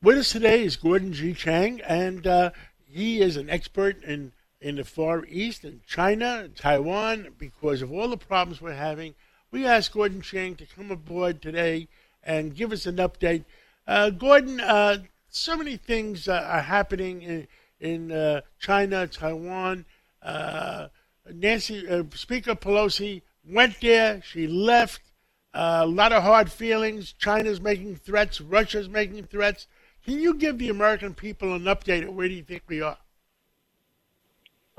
With us today is Gordon G. Chang, and uh, he is an expert in, in the Far East, in China, Taiwan, because of all the problems we're having. We asked Gordon Chang to come aboard today and give us an update. Uh, Gordon, uh, so many things uh, are happening in, in uh, China, Taiwan. Uh, Nancy, Speaker Pelosi went there, she left. a lot of hard feelings. China's making threats, Russia's making threats. Can you give the American people an update of where do you think we are?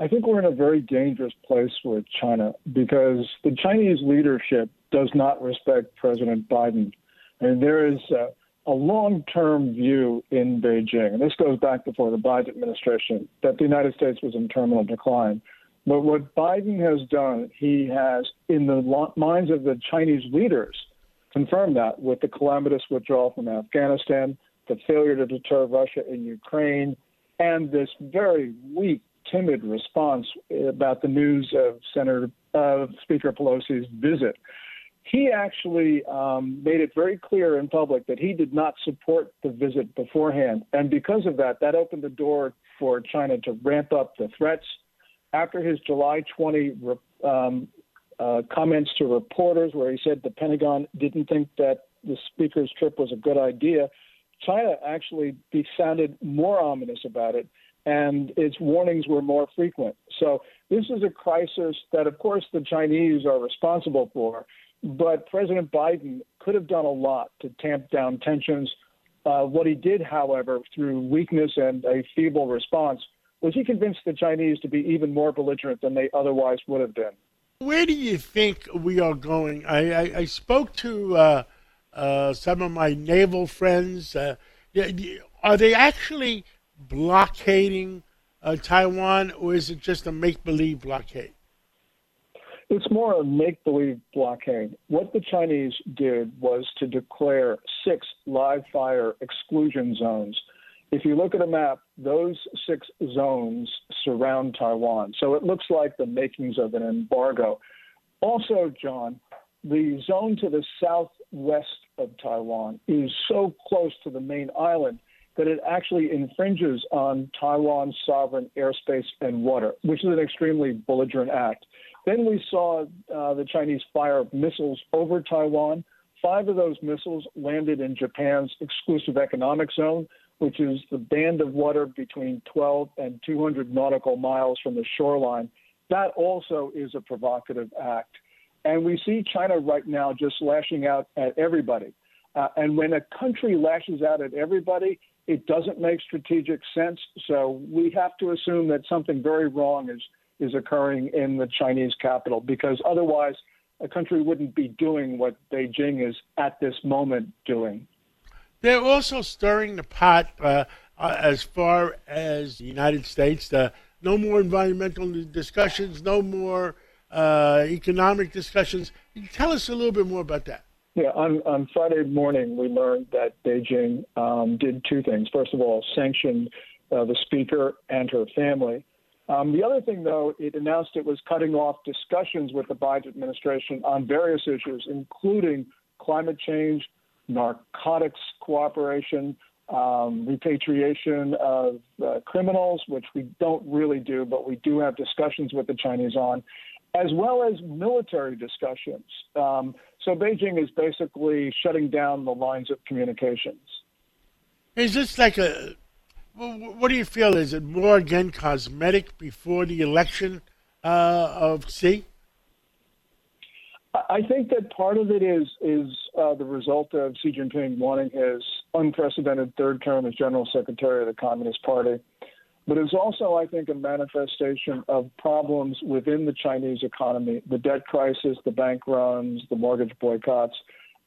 I think we're in a very dangerous place with China because the Chinese leadership does not respect President Biden. And there is a, a long term view in Beijing, and this goes back before the Biden administration, that the United States was in terminal decline. But what Biden has done, he has, in the minds of the Chinese leaders, confirmed that with the calamitous withdrawal from Afghanistan, the failure to deter Russia in Ukraine, and this very weak, timid response about the news of Senator uh, Speaker Pelosi's visit. He actually um, made it very clear in public that he did not support the visit beforehand, and because of that, that opened the door for China to ramp up the threats. After his July 20 um, uh, comments to reporters, where he said the Pentagon didn't think that the speaker's trip was a good idea, China actually sounded more ominous about it, and its warnings were more frequent. So this is a crisis that, of course, the Chinese are responsible for, but President Biden could have done a lot to tamp down tensions. Uh, what he did, however, through weakness and a feeble response, was he convinced the Chinese to be even more belligerent than they otherwise would have been. Where do you think we are going? I, I, I spoke to uh, uh, some of my naval friends. Uh, are they actually blockading uh, Taiwan, or is it just a make believe blockade? It's more a make believe blockade. What the Chinese did was to declare six live fire exclusion zones. If you look at a map, those six zones surround Taiwan. So it looks like the makings of an embargo. Also, John, the zone to the southwest of Taiwan is so close to the main island that it actually infringes on Taiwan's sovereign airspace and water, which is an extremely belligerent act. Then we saw uh, the Chinese fire missiles over Taiwan. Five of those missiles landed in Japan's exclusive economic zone, which is the band of water between 12 and 200 nautical miles from the shoreline. That also is a provocative act. And we see China right now just lashing out at everybody. Uh, and when a country lashes out at everybody, it doesn't make strategic sense. So we have to assume that something very wrong is, is occurring in the Chinese capital because otherwise a country wouldn't be doing what Beijing is at this moment doing. They're also stirring the pot uh, uh, as far as the United States. Uh, no more environmental discussions, no more uh, economic discussions. Tell us a little bit more about that. Yeah, on, on Friday morning, we learned that Beijing um, did two things. First of all, sanctioned uh, the speaker and her family. Um, the other thing, though, it announced it was cutting off discussions with the Biden administration on various issues, including climate change, narcotics cooperation, um, repatriation of uh, criminals, which we don't really do, but we do have discussions with the Chinese on, as well as military discussions. Um, so Beijing is basically shutting down the lines of communications. Is this like a? What do you feel? Is it more again cosmetic before the election uh, of Xi? I think that part of it is is uh, the result of Xi Jinping wanting his unprecedented third term as general secretary of the Communist Party. But it's also, I think, a manifestation of problems within the Chinese economy the debt crisis, the bank runs, the mortgage boycotts.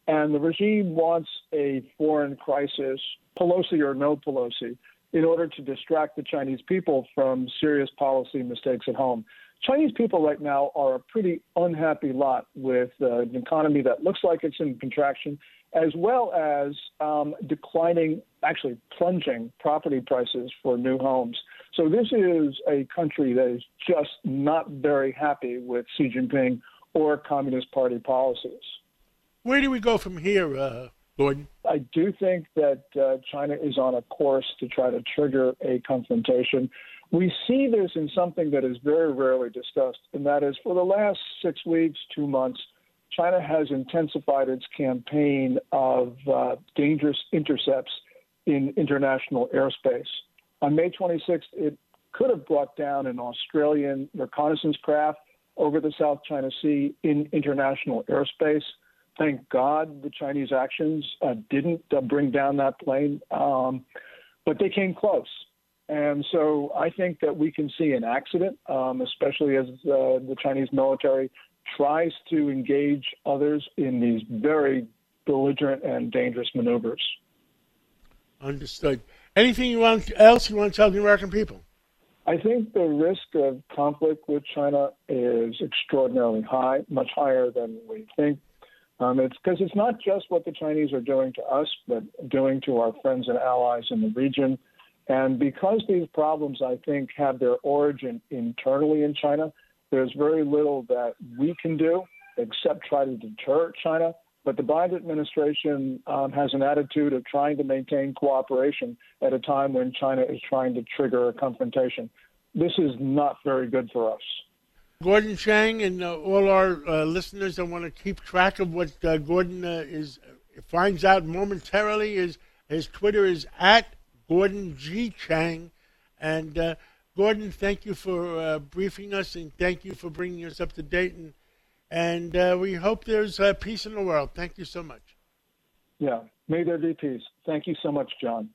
And the regime wants a foreign crisis, Pelosi or no Pelosi, in order to distract the Chinese people from serious policy mistakes at home. Chinese people right now are a pretty unhappy lot with uh, an economy that looks like it's in contraction, as well as um, declining, actually plunging property prices for new homes. So this is a country that is just not very happy with Xi Jinping or Communist Party policies. Where do we go from here, uh, Gordon? I do think that uh, China is on a course to try to trigger a confrontation. We see this in something that is very rarely discussed, and that is for the last six weeks, two months, China has intensified its campaign of uh, dangerous intercepts in international airspace. On May 26th, it could have brought down an Australian reconnaissance craft over the South China Sea in international airspace. Thank God the Chinese actions uh, didn't uh, bring down that plane, um, but they came close. And so I think that we can see an accident, um, especially as uh, the Chinese military tries to engage others in these very belligerent and dangerous maneuvers. Understood. Anything you want else you want to tell the American people? I think the risk of conflict with China is extraordinarily high, much higher than we think. Um, it's because it's not just what the Chinese are doing to us, but doing to our friends and allies in the region. And because these problems, I think, have their origin internally in China, there's very little that we can do except try to deter China. But the Biden administration um, has an attitude of trying to maintain cooperation at a time when China is trying to trigger a confrontation. This is not very good for us. Gordon Chang and uh, all our uh, listeners that want to keep track of what uh, Gordon uh, is finds out momentarily is his Twitter is at Gordon G Chang, and uh, Gordon, thank you for uh, briefing us and thank you for bringing us up to date and and uh, we hope there's uh, peace in the world. Thank you so much. Yeah, may there be peace. Thank you so much, John.